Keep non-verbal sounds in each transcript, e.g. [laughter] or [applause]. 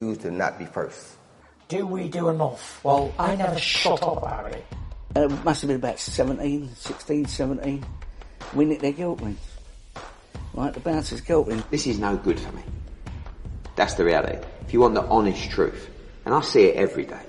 To not be first. Do we do enough? Well, I never shut up about it. Uh, must have been about 17, 16, 17. We nicked their guilt rings. Right, the bouncer's guilt ring. This is no good for me. That's the reality. If you want the honest truth, and I see it every day.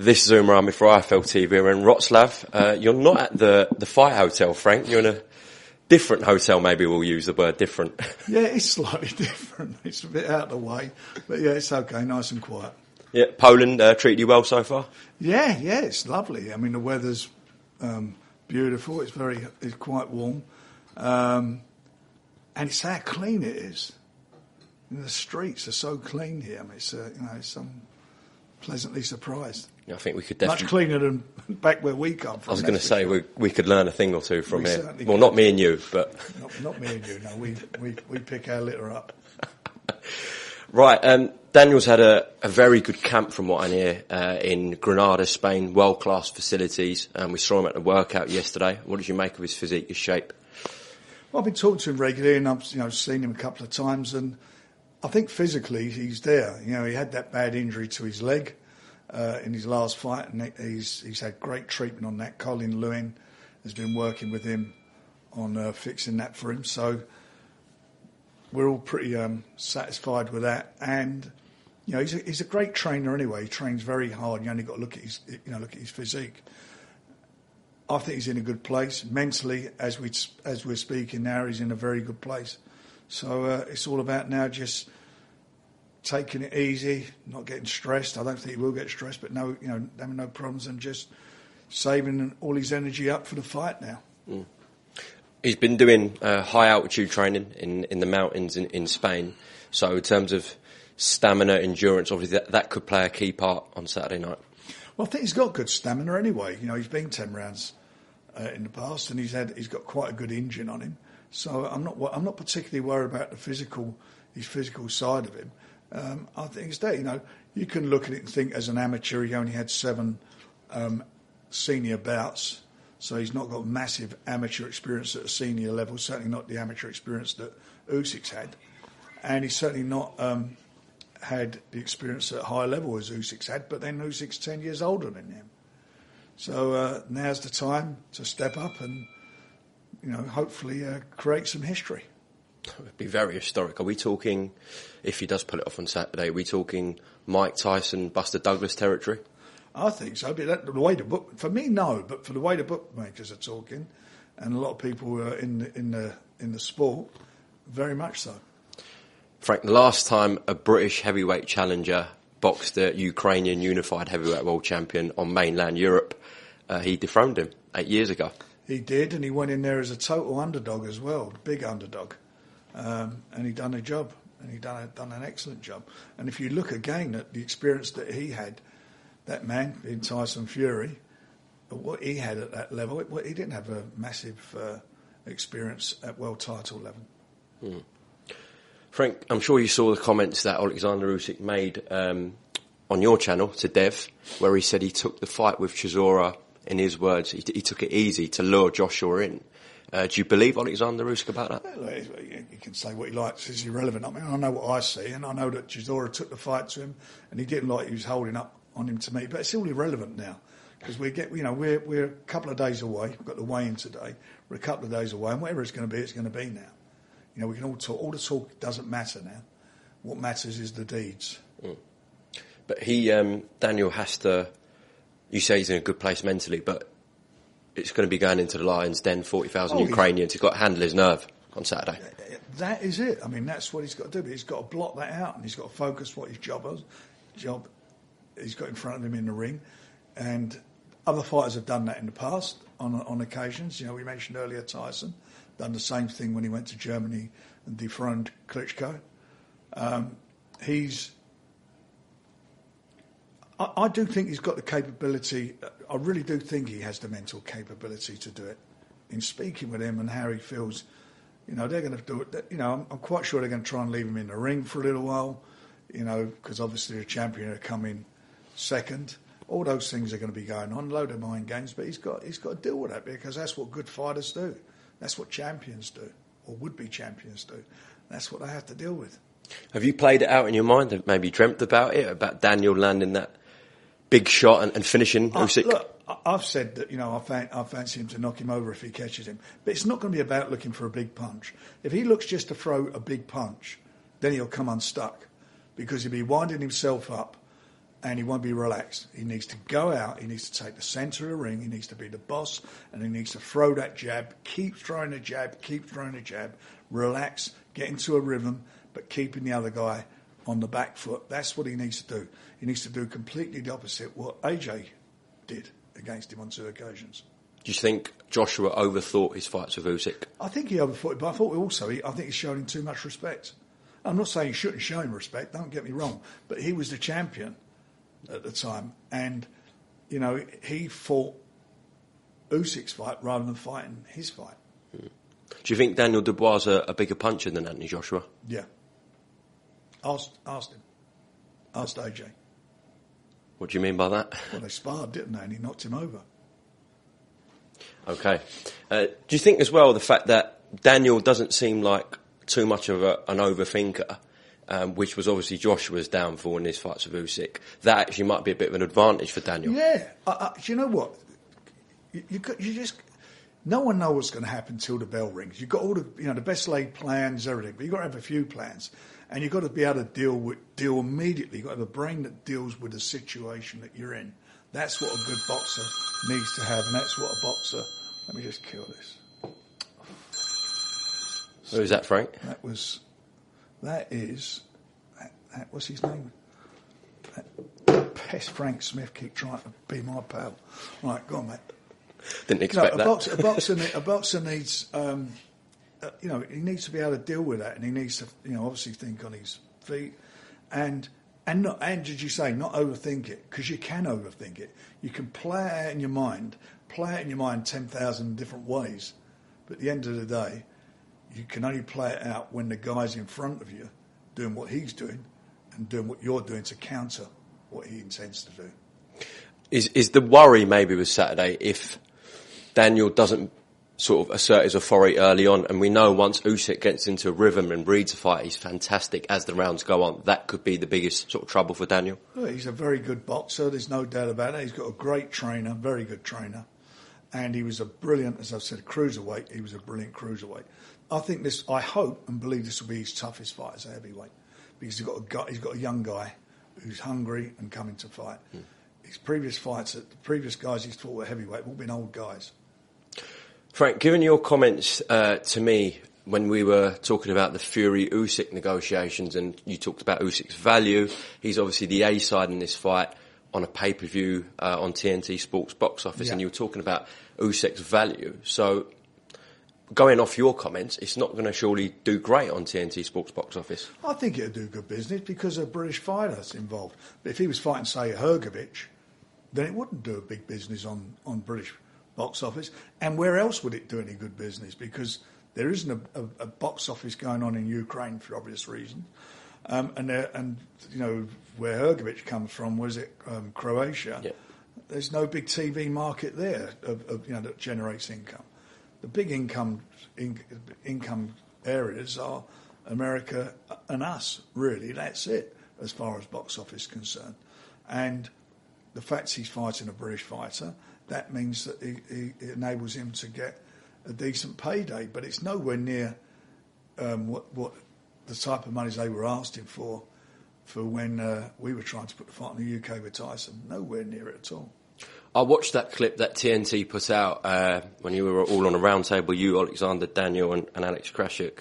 This is Umar Army for IFL TV. We're in Wroclaw. Uh, you're not at the, the Fight Hotel, Frank. You're in a different hotel. Maybe we'll use the word different. [laughs] Yeah, it's slightly [laughs] different. It's a bit out of the way, but yeah, it's okay, nice and quiet. yeah, Poland uh, treated you well so far. Yeah, yeah, it's lovely. I mean, the weather's um, beautiful. It's very, it's quite warm, um, and it's how clean it is. You know, the streets are so clean here. I mean, it's uh, you know, it's, I'm pleasantly surprised. I think we could definitely Much cleaner than back where we come from. I was going to say sure. we we could learn a thing or two from We here. Well, could. not me and you, but [laughs] Not, not me and you. No, we, we we pick our litter up. [laughs] right. Um, Daniel's had a, a very good camp from what I hear uh, in Granada, Spain. World class facilities. Um, we saw him at the workout yesterday. What did you make of his physique, his shape? Well, I've been talking to him regularly, and I've you know seen him a couple of times, and I think physically he's there. You know, he had that bad injury to his leg uh, in his last fight, and he's he's had great treatment on that. Colin Lewin has been working with him on uh, fixing that for him, so we're all pretty um, satisfied with that. And you know, he's a, he's a great trainer anyway. He trains very hard. You only got to look at his you know look at his physique. I think he's in a good place mentally. As we as we're speaking now, he's in a very good place. So uh, it's all about now just taking it easy, not getting stressed. I don't think he will get stressed, but no, you know, having no problems and just saving all his energy up for the fight now. He's been doing uh, high altitude training in, in the mountains in, in Spain. So in terms of stamina, endurance, obviously that, that could play a key part on Saturday night. Well, I think he's got good stamina anyway. You know, he's been ten rounds uh, in the past, and he's had he's got quite a good engine on him. So I'm not I'm not particularly worried about the physical his physical side of him. Um, I think it's that you know you can look at it and think as an amateur he only had seven um, senior bouts, so he's not got massive amateur experience at a senior level. Certainly not the amateur experience that Usyk's had, and he's certainly not. Um, had the experience at high level as Usyk's had, but then Usyk's 10 years older than him. So uh, now's the time to step up and, you know, hopefully uh, create some history. It would be very historic. Are we talking, if he does pull it off on Saturday, are we talking Mike Tyson, Buster Douglas territory? I think so. But that, the way the book, for me, no. But for the way the bookmakers are talking, and a lot of people uh, in the, in the in the sport, very much so. Frank, the last time a British heavyweight challenger boxed a Ukrainian unified heavyweight world champion on mainland Europe, uh, he dethroned him eight years ago. He did, and he went in there as a total underdog as well, big underdog, um, and he done a job, and he done a, done an excellent job. And if you look again at the experience that he had, that man in Tyson Fury, what he had at that level, it, he didn't have a massive uh, experience at world title level. Frank, I'm sure you saw the comments that Alexander Usyk made um, on your channel to Dev, where he said he took the fight with Chisora, in his words, he, he took it easy to lure Joshua in. Uh, do you believe Alexander Usyk about that? Well, You can say what he likes; it's irrelevant. I mean, I know what I see, and I know that Chisora took the fight to him, and he didn't like he was holding up on him to me. But it's all irrelevant now because we get, you know, we're we're a couple of days away. We've got the weigh-in today. We're a couple of days away, and whatever it's going to be, it's going to be now. You know, we can all talk. All the talk doesn't matter now. What matters is the deeds. But he, um, Daniel has to, you say he's in a good place mentally, but it's going to be going into the Lions Den, 40,000 Oh, Ukrainians. He's got to handle his nerve on Saturday. That is it. I mean, that's what he's got to do. But he's got to block that out, and he's got to focus what his job is. Job he's got in front of him in the ring, and other fighters have done that in the past on on occasions. You know, we mentioned earlier Tyson done the same thing when he went to Germany and dethroned Klitschko. Um, he's. I, I do think he's got the capability. Uh, I really do think he has the mental capability to do it. In speaking with him and how he feels, you know, they're going to do it. You know, I'm, I'm quite sure they're going to try and leave him in the ring for a little while. You know, because obviously the champion come in second. All those things are going to be going on. Load of mind games, but he's got he's got to deal with that because that's what good fighters do. That's what champions do, or would be champions do. That's what they have to deal with. Have you played it out in your mind? Have maybe dreamt about it, about Daniel landing that big shot and, and finishing I- oh Usyk? look, I've said that you know I, fan, I fancy him to knock him over if he catches him, but it's not going to be about looking for a big punch. If he looks just to throw a big punch, then he'll come unstuck because he'll be winding himself up and he won't be relaxed. He needs to go out. He needs to take the centre of the ring. He needs to be the boss, and he needs to throw that jab. Keep throwing the jab. Keep throwing the jab. Relax. Get into a rhythm, but keeping the other guy on the back foot. That's what he needs to do. He needs to do completely the opposite what AJ did against him on two occasions. Do you think Joshua overthought his fights with Usyk? I think he overthought it, but I thought he also he, I think he showed him too much respect. I'm not saying he shouldn't show him respect. Don't get me wrong, but he was the champion at the time, and you know he fought Usyk's fight rather than fighting his fight. Hmm. Do you think Daniel Dubois is a, a bigger puncher than Anthony Joshua? Yeah. Asked, asked him. Asked AJ. What do you mean by that? Well, they sparred, didn't they? And he knocked him over. Okay. Uh, do you think as well the fact that Daniel doesn't seem like too much of a, an overthinker, um, which was obviously Joshua's downfall in his fights with Usyk, that actually might be a bit of an advantage for Daniel? Yeah. I, I, do you know what? You, you, you just. No one knows what's going to happen till the bell rings. You've got all the, you know, the best laid plans, everything, but you've got to have a few plans, and you've got to be able to deal with deal immediately. You've got to have a brain that deals with the situation that you're in. That's what a good boxer needs to have, and that's what a boxer. Let me just kill this. Who is that, Frank? That was, that is, that, that what's his name? That pest Frank Smith keep trying to be my pal. Right, go on, mate. Didn't No, expect a that. boxer, a boxer, a boxer needs, um, uh, you know, he needs to be able to deal with that, and he needs to, you know, obviously think on his feet, and and not, and did you say not overthink it? Because you can overthink it. You can play it out in your mind, play it in your mind ten thousand different ways, but at the end of the day, you can only play it out when the guy's in front of you, doing what he's doing, and doing what you're doing to counter what he intends to do. Is is the worry maybe with Saturday if Daniel doesn't sort of assert his authority early on, and we know once Usyk gets into rhythm and reads a fight, he's fantastic as the rounds go on. That could be the biggest sort of trouble for Daniel. Well, he's a very good boxer. There's no doubt about it. He's got a great trainer, very good trainer, and he was a brilliant, as I've said, cruiserweight. He was a brilliant cruiserweight. I think this. I hope and believe this will be his toughest fight as a heavyweight because he's got a guy, he's got a young guy who's hungry and coming to fight. Hmm. His previous fights, the previous guys he's fought were heavyweight, have all been old guys. Frank, given your comments uh, to me when we were talking about the Fury Usyk negotiations, and you talked about Usyk's value, he's obviously the A side in this fight on a pay per view uh, on TNT Sports box office, Yeah. and you were talking about Usyk's value. So, going off your comments, it's not going to surely do great on TNT Sports box office. I think it'll do good business because of British fighters involved. But if he was fighting, say, Hrgovic, then it wouldn't do a big business on, on British box office. And where else would it do any good business? Because there isn't a, a, a box office going on in Ukraine for obvious reasons. Um, and there, and you know where Hrgovic comes from was it um, Croatia? Yeah. There's no big TV market there of, of, you know that generates income. The big income in, income areas are America and us. Really, that's it as far as box office is concerned. And the fact he's fighting a British fighter, that means that he, he, it enables him to get a decent payday. But it's nowhere near um, what, what the type of monies they were asking for for when uh, we were trying to put the fight in the UK with Tyson. Nowhere near it at all. I watched that clip that TNT put out uh, when you were all on a round table, you, Alexander, Daniel, and, and Alex Krassyuk.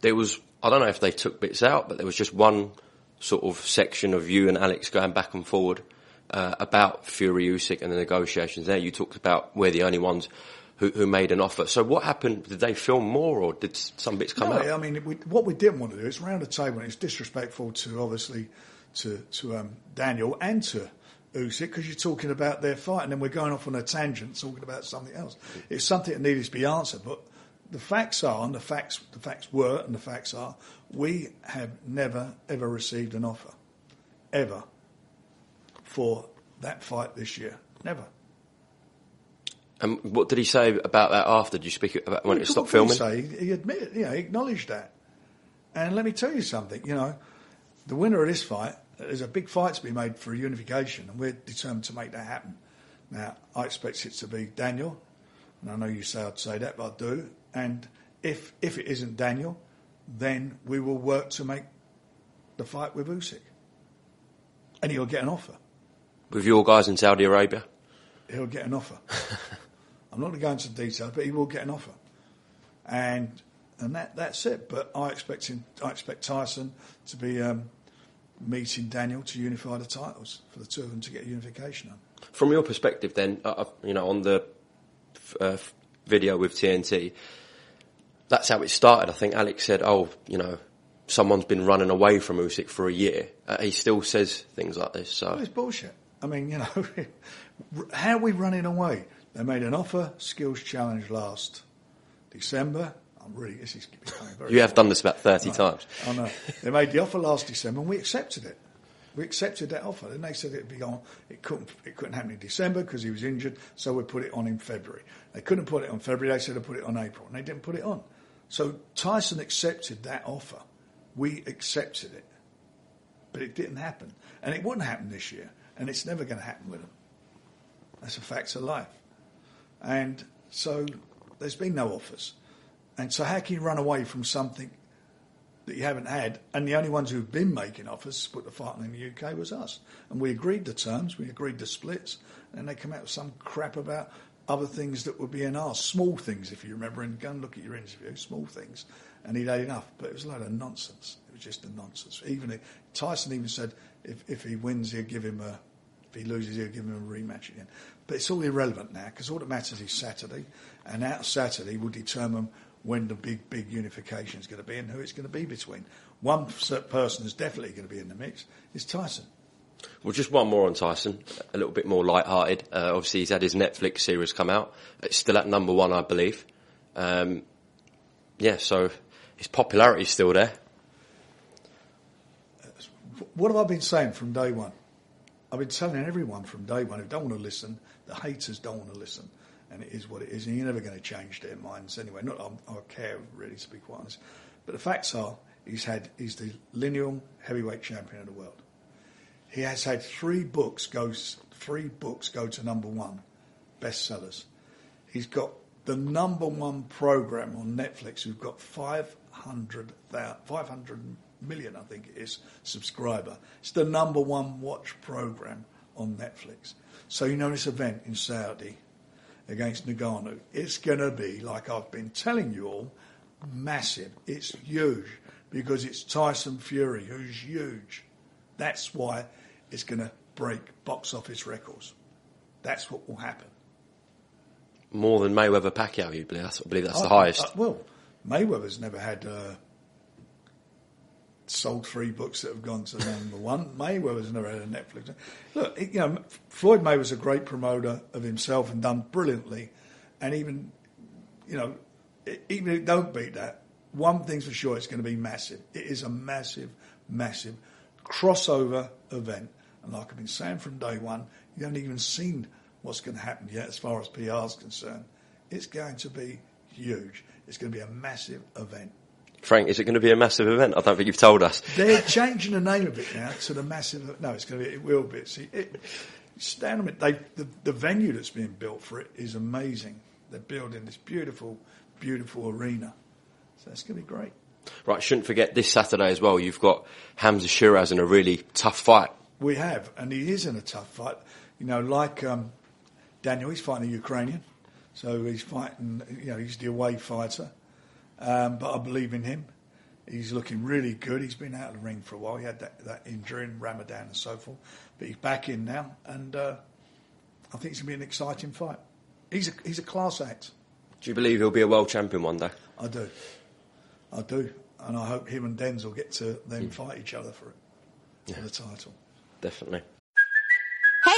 There was, I don't know if they took bits out, but there was just one sort of section of you and Alex going back and forward uh, about Fury Usyk and the negotiations there. You talked about we're the only ones who, who made an offer. So what happened? Did they film more, or did some bits come no, out? I mean, we, what we didn't want to do is round the table, and it's disrespectful to obviously to to um, Daniel and to Usyk because you're talking about their fight, and then we're going off on a tangent talking about something else. It's something that needed to be answered, but the facts are, and the facts the facts were, and the facts are, we have never ever received an offer, ever, for that fight this year. Never. And what did he say about that after? Did you speak about when it stopped did he filming? Say? He admitted, you know, he acknowledged that. And let me tell you something, you know, the winner of this fight, there's a big fight to be made for unification, and we're determined to make that happen. Now, I expect it to be Daniel, and I know you say I'd say that, but I do. And if if it isn't Daniel, then we will work to make the fight with Usyk, and he'll get an offer. With your guys in Saudi Arabia? He'll get an offer. I'm not going to go into details, but he will get an offer, and and that that's it. But I expect him. I expect Tyson to be um, meeting Daniel to unify the titles for the two of them to get unification on. From your perspective, then, uh, uh, you know, on the uh, video with TNT, that's how it started. I think Alex said, "Oh, you know, someone's been running away from Usyk for a year." Uh, he still says things like this. So Well, it's bullshit. I mean, you know, [laughs] how are we running away? They made an offer skills challenge last December. I'm really this is you have done this about thirty times. I know. They made the offer last December, and we accepted it. We accepted that offer. Then they said it'd be on. It couldn't. It couldn't happen in December because he was injured. So we put it on in February. They couldn't put it on February. They said to put it on April, and they didn't put it on. So Tyson accepted that offer. We accepted it, but it didn't happen, and it wouldn't happen this year, and it's never going to happen with them. That's a fact of life, and so there's been no offers, and so how can you run away from something that you haven't had, and the only ones who've been making offers to put the fight in the UK was us. And we agreed the terms, we agreed the splits, and they come out with some crap about other things that were being asked, small things, if you remember, and go and look at your interview, small things, and he'd had enough. But it was a load of nonsense. It was just a nonsense. Even if, Tyson even said if, if he wins, he'll give him a, if he loses, he'll give him a rematch again. But it's all irrelevant now because all that matters is Saturday, and out Saturday will determine when the big, big unification is going to be and who it's going to be between. One person is definitely going to be in the mix is Tyson. Well, just one more on Tyson, a little bit more light-hearted. Uh, obviously, he's had his Netflix series come out. It's still at number one, I believe. Um, yeah, so his popularity's still there. What have I been saying from day one? I've been telling everyone from day one who don't want to listen, the haters don't want to listen, and it is what it is, and you're never going to change their minds anyway. Not I care really, to be quite honest. But the facts are, he's had he's the lineal heavyweight champion of the world. He has had three books go three books go to number one, bestsellers. He's got the number one program on Netflix. We've got 500, 500 million, I think it is, subscriber. It's the number one watch program on Netflix. So you know this event in Saudi against Ngannou, it's going to be, like I've been telling you all, massive. It's huge because it's Tyson Fury, who's huge. That's why it's going to break box office records. That's what will happen. More than Mayweather Pacquiao, you believe? That's, I believe that's oh, the I- highest. I- well, Mayweather's never had uh, sold three books that have gone to number one. Mayweather's never had a Netflix. Look, you know, Floyd Mayweather's a great promoter of himself and done brilliantly, and even, you know, even if it don't beat that, one thing's for sure, it's going to be massive. It is a massive, massive crossover event, and like I've been saying from day one, you haven't even seen what's going to happen yet as far as PR is concerned. It's going to be huge. It's going to be a massive event. Frank, is it going to be a massive event? I don't think you've told us. They're changing the name of it now to the massive. No, it's going to be. It will be. See, it, stand a minute. They, the, the venue that's being built for it is amazing. They're building this beautiful, beautiful arena. So it's going to be great. Right, shouldn't forget this Saturday as well. You've got Hamzah Sheeraz in a really tough fight. We have, and he is in a tough fight. You know, like um, Daniel, he's fighting a Ukrainian, so he's fighting. You know, he's the away fighter, um, but I believe in him. He's looking really good. He's been out of the ring for a while. He had that, that injury in Ramadan and so forth, but he's back in now, and uh, I think it's going to be an exciting fight. He's a, he's a class act. Do you believe he'll be a world champion one day? I do. I do. And I hope him and Denzel get to then fight each other for it, for the title. Definitely.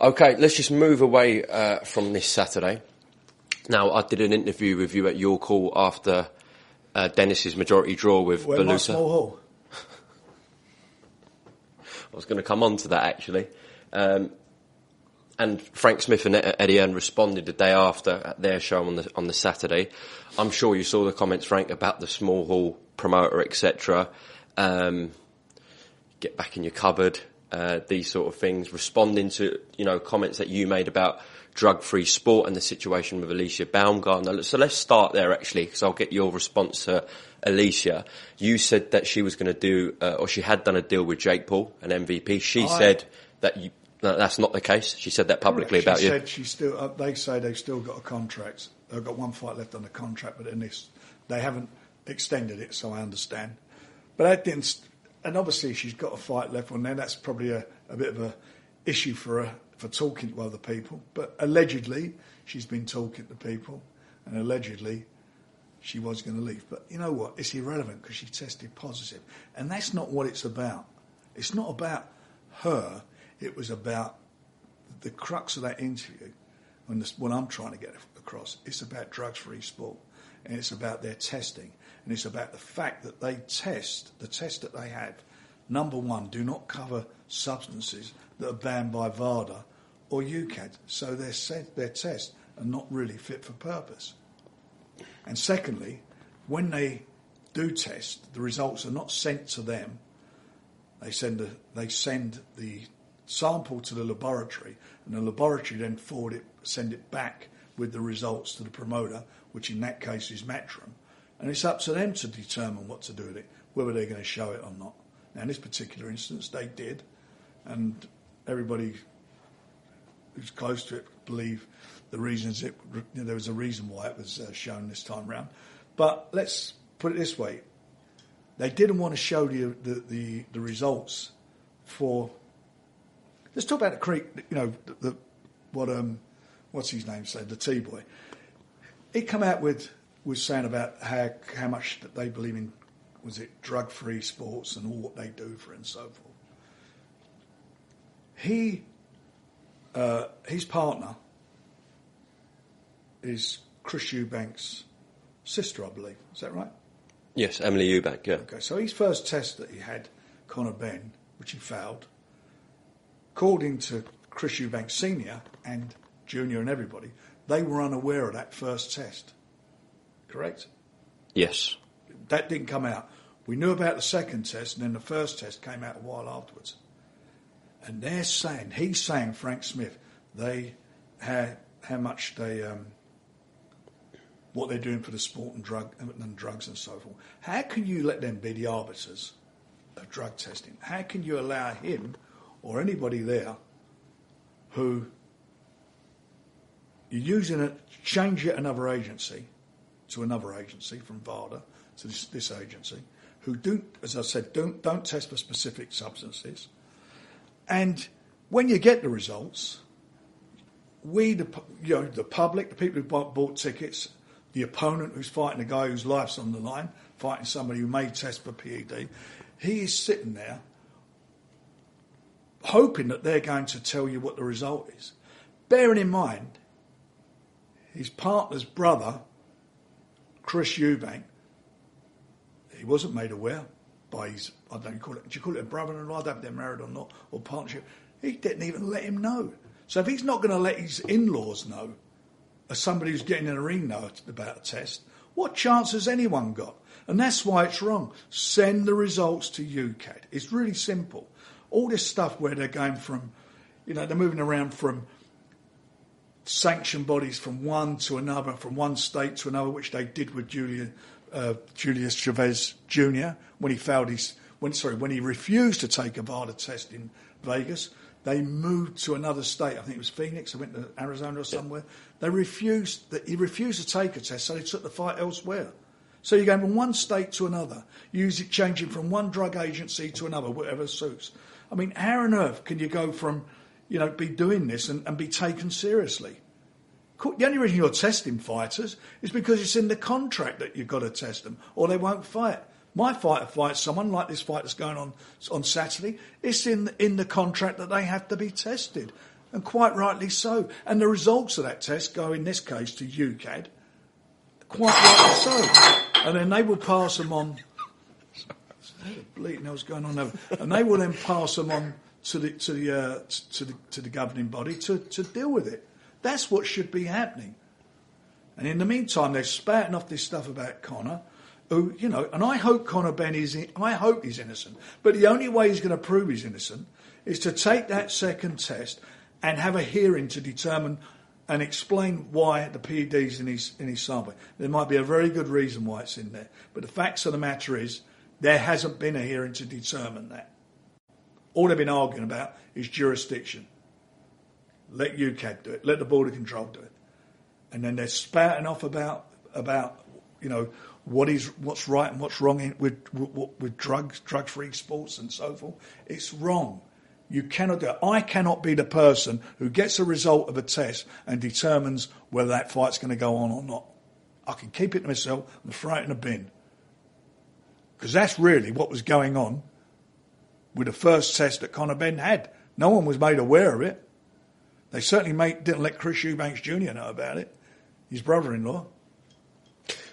Okay, let's just move away uh, from this Saturday. Now, I did an interview with you at your call after uh, Dennis's majority draw with Where my Baluta. small hall. [laughs] I was going to come on to that actually. Um, and Frank Smith and Eddie Hearn responded the day after at their show on the on the Saturday. I'm sure you saw the comments, Frank, about the small hall promoter, etc. Um, get back in your cupboard, uh, these sort of things. Responding to you know comments that you made about drug-free sport and the situation with Alycia Baumgardner. So let's start there actually, because I'll get your response to Alycia. You said that she was going to do, uh, or she had done a deal with Jake Paul, an MVP. She I- said that you, no, that's not the case. She said that publicly about you. said she still. Uh, they say they've still got a contract. They've got one fight left on the contract, but in this, they haven't extended it. So I understand. But that didn't. And obviously, she's got a fight left on there. That's probably a, a bit of a issue for her for talking to other people. But allegedly, she's been talking to people, and allegedly, she was going to leave. But you know what? It's irrelevant because she tested positive, and that's not what it's about. It's not about her. It was about the crux of that interview, and this, what I'm trying to get across, it's about drugs-free sport, and it's about their testing, and it's about the fact that they test the test that they have. Number one, do not cover substances that are banned by VADA or UKAD, so their se- their tests are not really fit for purpose. And secondly, when they do test, the results are not sent to them. They send a, they send the sample to the laboratory, and the laboratory then forward it, send it back with the results to the promoter, which in that case is Matchroom, and it's up to them to determine what to do with it, whether they're going to show it or not. Now, in this particular instance, they did, and everybody who's close to it believe the reasons it you know, there was a reason why it was uh, shown this time round. But let's put it this way: they didn't want to show the the, the, the results for. Let's talk about the Creek. You know the, the what um what's his name said the T boy. He come out with was saying about how how much that they believe in was it drug free sports and all what they do for it and so forth. He uh, his partner is Chris Eubanks' sister, I believe. Is that right? Yes, Emily Eubank. Yeah. Okay, so his first test that he had, Conor Benn, which he failed, according to Chris Eubanks Senior and Junior and everybody, they were unaware of that first test. Correct? Yes. That didn't come out. We knew about the second test, and then the first test came out a while afterwards. And they're saying, he's saying, Frank Smith, they how how much they um, what they're doing for the sport and drug and drugs and so forth. How can you let them be the arbiters of drug testing? How can you allow him or anybody there who you're using it, change it another agency to another agency from VADA to this, this agency, who don't, as I said, don't don't test for specific substances, and when you get the results, we, the you know, the public, the people who bought, bought tickets, the opponent who's fighting a guy whose life's on the line, fighting somebody who may test for PED, he is sitting there hoping that they're going to tell you what the result is. Bearing in mind, his partner's brother, Chris Eubank, he wasn't made aware by his, I don't know, you call it, do you call it a brother-in-law? I they're married or not, or partnership. He didn't even let him know. So if he's not going to let his in-laws know, as somebody who's getting in a ring know about a test, What chance has anyone got? And that's why it's wrong. Send the results to UKAD. It's really simple. All this stuff where they're going from, you know, they're moving around from sanctioned bodies from one to another, from one state to another, which they did with Julia, uh, Julius Chavez Jr. when he failed his, when sorry, when he refused to take a VADA test in Vegas. They moved to another state. I think it was Phoenix. I went to Arizona or somewhere. They refused. That He refused to take a test, so they took the fight elsewhere. So you're going from one state to another, it changing from one drug agency to another, whatever suits. I mean, how on earth can you go from, you know, be doing this and, and be taken seriously? The only reason you're testing fighters is because it's in the contract that you've got to test them, or they won't fight. My fighter fights someone like this fight that's going on on Saturday. It's in in the contract that they have to be tested, and quite rightly so. And the results of that test go in this case to UKAD, quite rightly so. And then they will pass them on. Bleeding hell's going on there, and they will then pass them on to the to the uh, to the to the governing body to to deal with it. That's what should be happening. And in the meantime, they're spouting off this stuff about Conor, who, you know, and I hope Conor Benn is, I hope he's innocent. But the only way he's going to prove he's innocent is to take that second test and have a hearing to determine and explain why the PED's in his, in his sample. There might be a very good reason why it's in there. But the facts of the matter is, there hasn't been a hearing to determine that. All they've been arguing about is jurisdiction. Let UKAD do it. Let the border control do it. And then they're spouting off about about you know what is what's right and what's wrong in, with, with with drugs, drug-free sports, and so forth. It's wrong. You cannot do it. I cannot be the person who gets a result of a test and determines whether that fight's going to go on or not. I can keep it to myself and throw it in a bin. Because that's really what was going on with the first test that Conor Benn had. No one was made aware of it. They certainly made, didn't let Chris Eubanks Jr. know about it, his brother-in-law.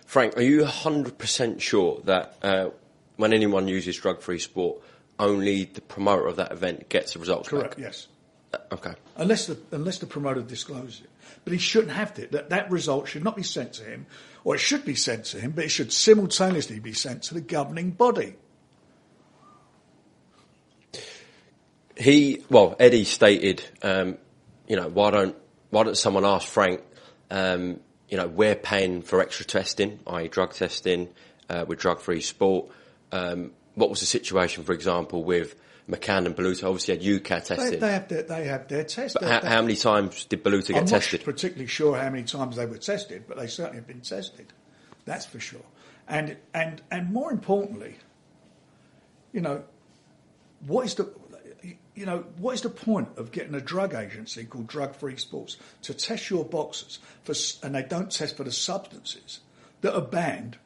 Frank, are you 100% sure that uh, when anyone uses drug-free sport, only the promoter of that event gets the results Correct, back? yes. Uh, okay. Unless the, unless the promoter discloses it. But he shouldn't have to. That, that result should not be sent to him, or it should be sent to him, but it should simultaneously be sent to the governing body. He, well, Eddie stated, um, you know, why don't why don't someone ask Frank? Um, you know, we're paying for extra testing, i.e., drug testing, uh, with drug-free sport. Um, what was the situation, for example, with McCann and Baluta? Obviously, had They, tested. they have their, they have their test. but They- how, they- how many times did Baluta get tested? I'm not particularly sure how many times they were tested, but they certainly have been tested. That's for sure. And and and more importantly, you know, what is the you know what is the point of getting a drug agency called Drug Free Sports to test your boxes for and they don't test for the substances that are banned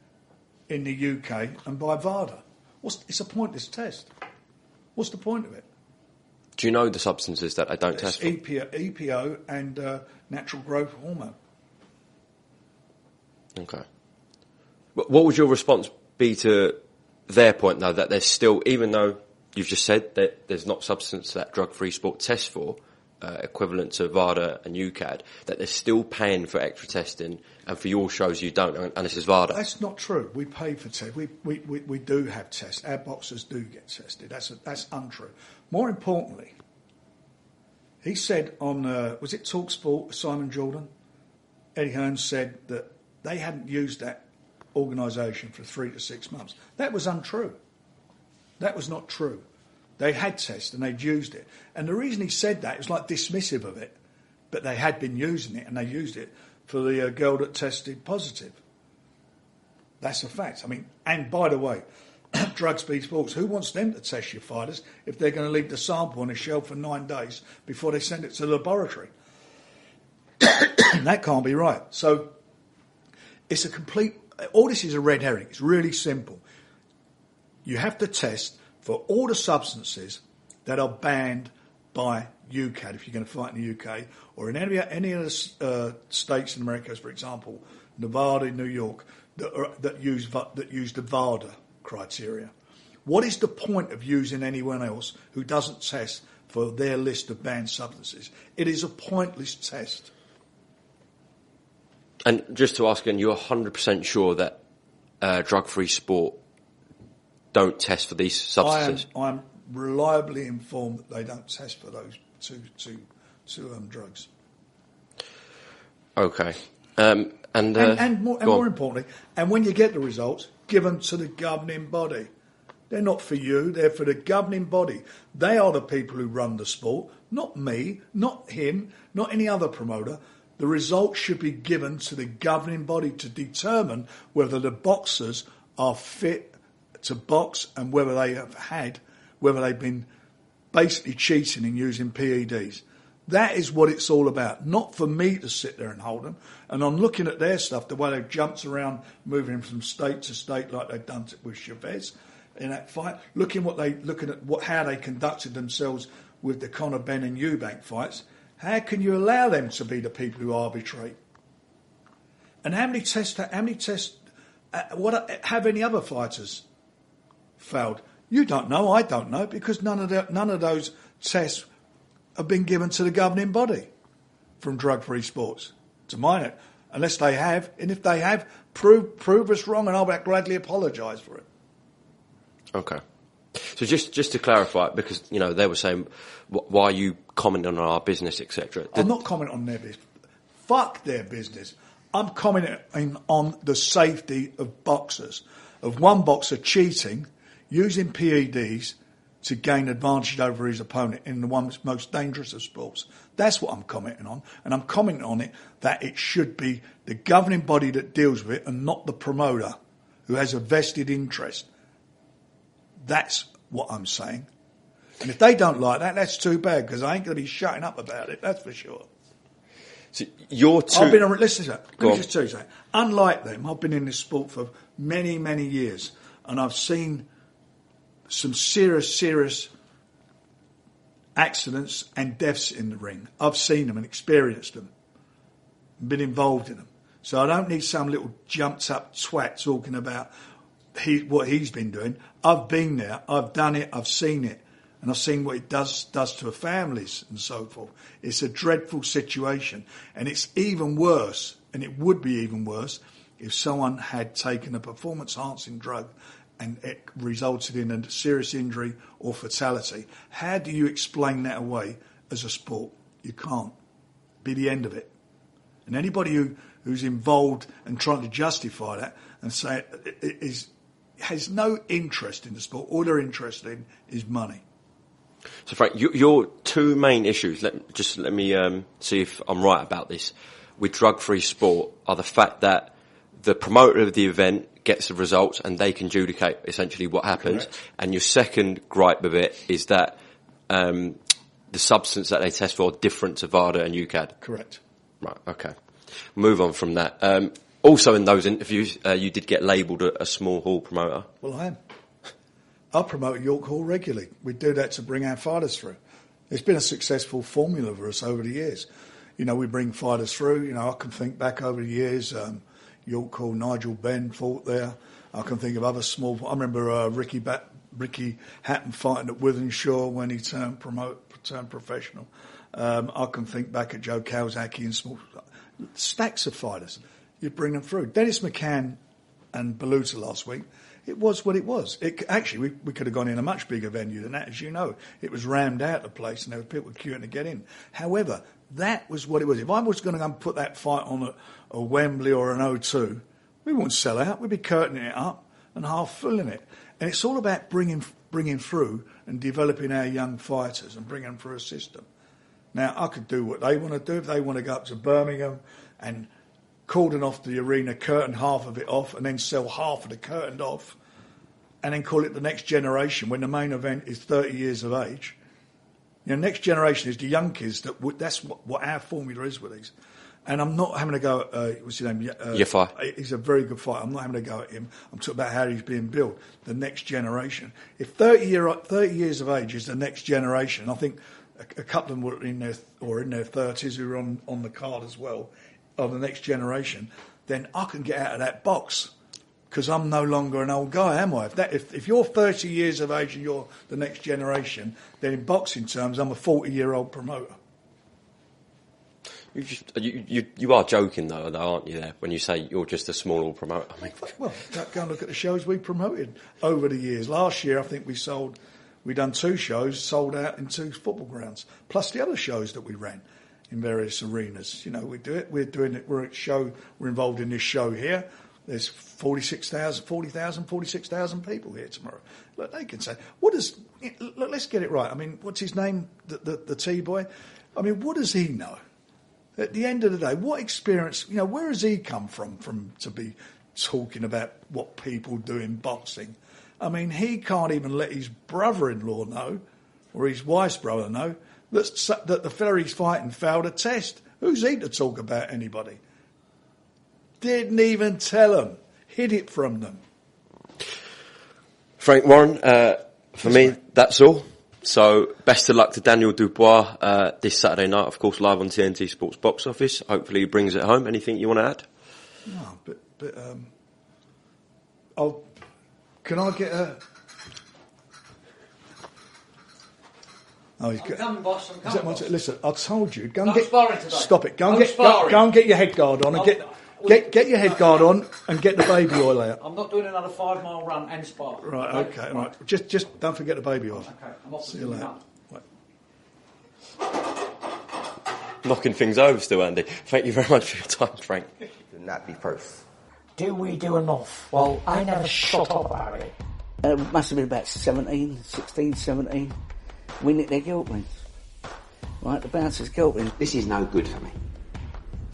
in the UK and by VADA? What's it's a pointless test. What's the point of it? Do you know the substances that they don't It's test for? EPO, EPO and uh, natural growth hormone. Okay. But what would your response be to their point, though, that there's still, even though you've just said that there's not substance that drug-free sport tests for, uh, equivalent to VADA and UKAD, that they're still paying for extra testing, and for your shows you don't, and and this is VADA. That's not true. We pay for tests. We, we, we, we do have tests. Our boxers do get tested. That's, that's untrue. More importantly, he said on, uh, was it Talksport, Simon Jordan? Eddie Hearn said that they hadn't used that organisation for three to six months. That was untrue. That was not true. They had tests and they'd used it. And the reason he said that was like dismissive of it, but they had been using it and they used it for the uh, girl that tested positive. That's a fact. I mean, and by the way, [clears throat] drug speed sports, who wants them to test your fighters if they're going to leave the sample on a shelf for nine days before they send it to the laboratory? [clears throat] that can't be right. So it's a complete, all this is a red herring. It's really simple. You have to test for all the substances that are banned by UKAD if you're going to fight in the UK or in any, any of the uh, states in America, for example, Nevada, New York, that, are, that use that use the VADA criteria. What is the point of using anyone else who doesn't test for their list of banned substances? It is a pointless test. And just to ask again, you're 100% sure that uh, drug-free sport don't test for these I am, substances? I'm reliably informed that they don't test for those two, two, two um, drugs. Okay. Um, and, uh, and, and more, and more importantly, and when you get the results, give them to the governing body. They're not for you, they're for the governing body. They are the people who run the sport, not me, not him, not any other promoter. The results should be given to the governing body to determine whether the boxers are fit to box and whether they have had, whether they've been basically cheating and using PEDs. That is what it's all about. Not for me to sit there and hold them. And I'm looking at their stuff, the way they've jumped around, moving from state to state like they've done with Chavez in that fight. Looking what they, looking at what, how they conducted themselves with the Conor Benn and Eubank fights. How can you allow them to be the people who arbitrate? And how many tests? How many tests? Uh, what have any other fighters failed? You don't know. I don't know because none of the, none of those tests have been given to the governing body from drug-free sports. To mine, it. unless they have, and if they have, prove prove us wrong, and I'll gladly apologise for it. Okay. So just just to clarify, because you know they were saying, why are you commenting on our business, etc. I'm not commenting on their business. Fuck their business. I'm commenting on the safety of boxers, of one boxer cheating, using PEDs to gain advantage over his opponent in the one most dangerous of sports. That's what I'm commenting on. And I'm commenting on it that it should be the governing body that deals with it and not the promoter who has a vested interest. That's what I'm saying. And if they don't like that, that's too bad because I ain't going to be shutting up about it. That's for sure. So you're too. I've been on. Listen to that. Let me on. just tell you something. Unlike them, I've been in this sport for many, many years, and I've seen some serious, serious accidents and deaths in the ring. I've seen them and experienced them, been involved in them. So I don't need some little jumped up twat talking about he, what he's been doing. I've been there. I've done it. I've seen it. And I've seen what it does, does to families and so forth. It's a dreadful situation. And it's even worse, and it would be even worse, if someone had taken a performance enhancing drug and it resulted in a serious injury or fatality. How do you explain that away as a sport? You can't. Be the end of it. And anybody who, who's involved and trying to justify that and say it, it is has no interest in the sport. All they're interested in is money. So Frank, your, your two main issues. Let just let me um, see if I'm right about this. With drug-free sport, are the fact that the promoter of the event gets the results and they can adjudicate essentially what happens. Correct. And your second gripe of it is that um, the substance that they test for are different to VADA and UKAD. Correct. Right. Okay. Move on from that. Um, also, in those interviews, uh, you did get labelled a, a small hall promoter. Well, I am. [laughs] I promote York Hall regularly. We do that to bring our fighters through. It's been a successful formula for us over the years. You know, we bring fighters through. You know, I can think back over the years. Um, York Hall, Nigel Benn fought there. I can think of other small. I remember uh, Ricky Bat, Ricky Hatton fighting at Wythenshawe when he turned promote turned professional. Um, I can think back at Joe Calzaghe and small stacks of fighters. You bring them through. Dennis McCann and Baluta last week. It was what it was. It, actually, we, we could have gone in a much bigger venue than that, as you know. It was rammed out the place, and there were people queuing to get in. However, that was what it was. If I was going to go and put that fight on a, a Wembley or an O2, we wouldn't sell out. We'd be curtaining it up and half filling it. And it's all about bringing bringing through and developing our young fighters and bringing them through a system. Now, I could do what they want to do. If they want to go up to Birmingham and cordon off the arena, curtain half of it off, and then sell half of the curtained off, and then call it the next generation when the main event is 30 years of age. You know, next generation is the young kids. That that's what, what our formula is with these. And I'm not having to go. At, uh, what's his name? Uh, Yafai. He's a very good fighter. I'm not having to go at him. I'm talking about how he's being built. The next generation. If 30 year 30 years of age is the next generation, I think a, a couple of them were in their or in their 30s who were on on the card as well of the next generation. Then I can get out of that box because I'm no longer an old guy, am I? If, that, if, if you're 30 years of age and you're the next generation, then in boxing terms, I'm a 40 year old promoter. You, just, uh, you, you, you are joking though, though, aren't you? There when you say you're just a small promoter. I mean, Well, go and look at the shows we promoted over the years. Last year, I think we sold, we done two shows, sold out in two football grounds, plus the other shows that we ran in various arenas. You know, we do it. We're doing it. We're at show. We're involved in this show here. There's 46,000, 40,000, 46,000 people here tomorrow. Look, they can say, what does, look, let's get it right. I mean, what's his name? The, the, the T-boy? I mean, what does he know? At the end of the day, what experience, you know, where has he come from, from to be talking about what people do in boxing? I mean, he can't even let his brother-in-law know, or his wife's brother know, that, that the fella he's fighting failed a test. Who's he to talk about anybody? Didn't even tell them. Hid it from them. Frank Warren, uh, for me, that's all. So best of luck to Daniel Dubois uh, this Saturday night, of course, live on TNT Sports Box Office. Hopefully, he brings it home. Anything you want to add? No, but but um, I'll. Can I get a? Oh, he's I'm got- coming, boss. I'm Is coming, that my boss. listen, I told you, go and No get sparring today. stop it. Go and No get go, go and get your head guard on and I'm- get get get your head guard on and get the baby oil out. I'm not doing another five mile run and spar. Right, okay, right. Just just don't forget the baby oil. Okay, I'm off to See you later. that. Knocking things over still, Andy. Thank you very much for your time, Frank. Do not be first. Do we do enough? Well, I never shut up about it. Uh, must have been about 17, 16, 17. We nicked their guilt rings. Right, the bouncers guilt rings. This is no good for me.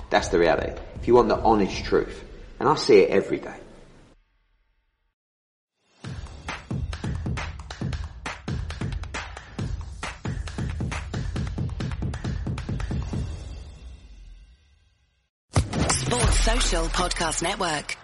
That's the reality. If you want the honest truth, and I see it every day. Sports Social Podcast Network.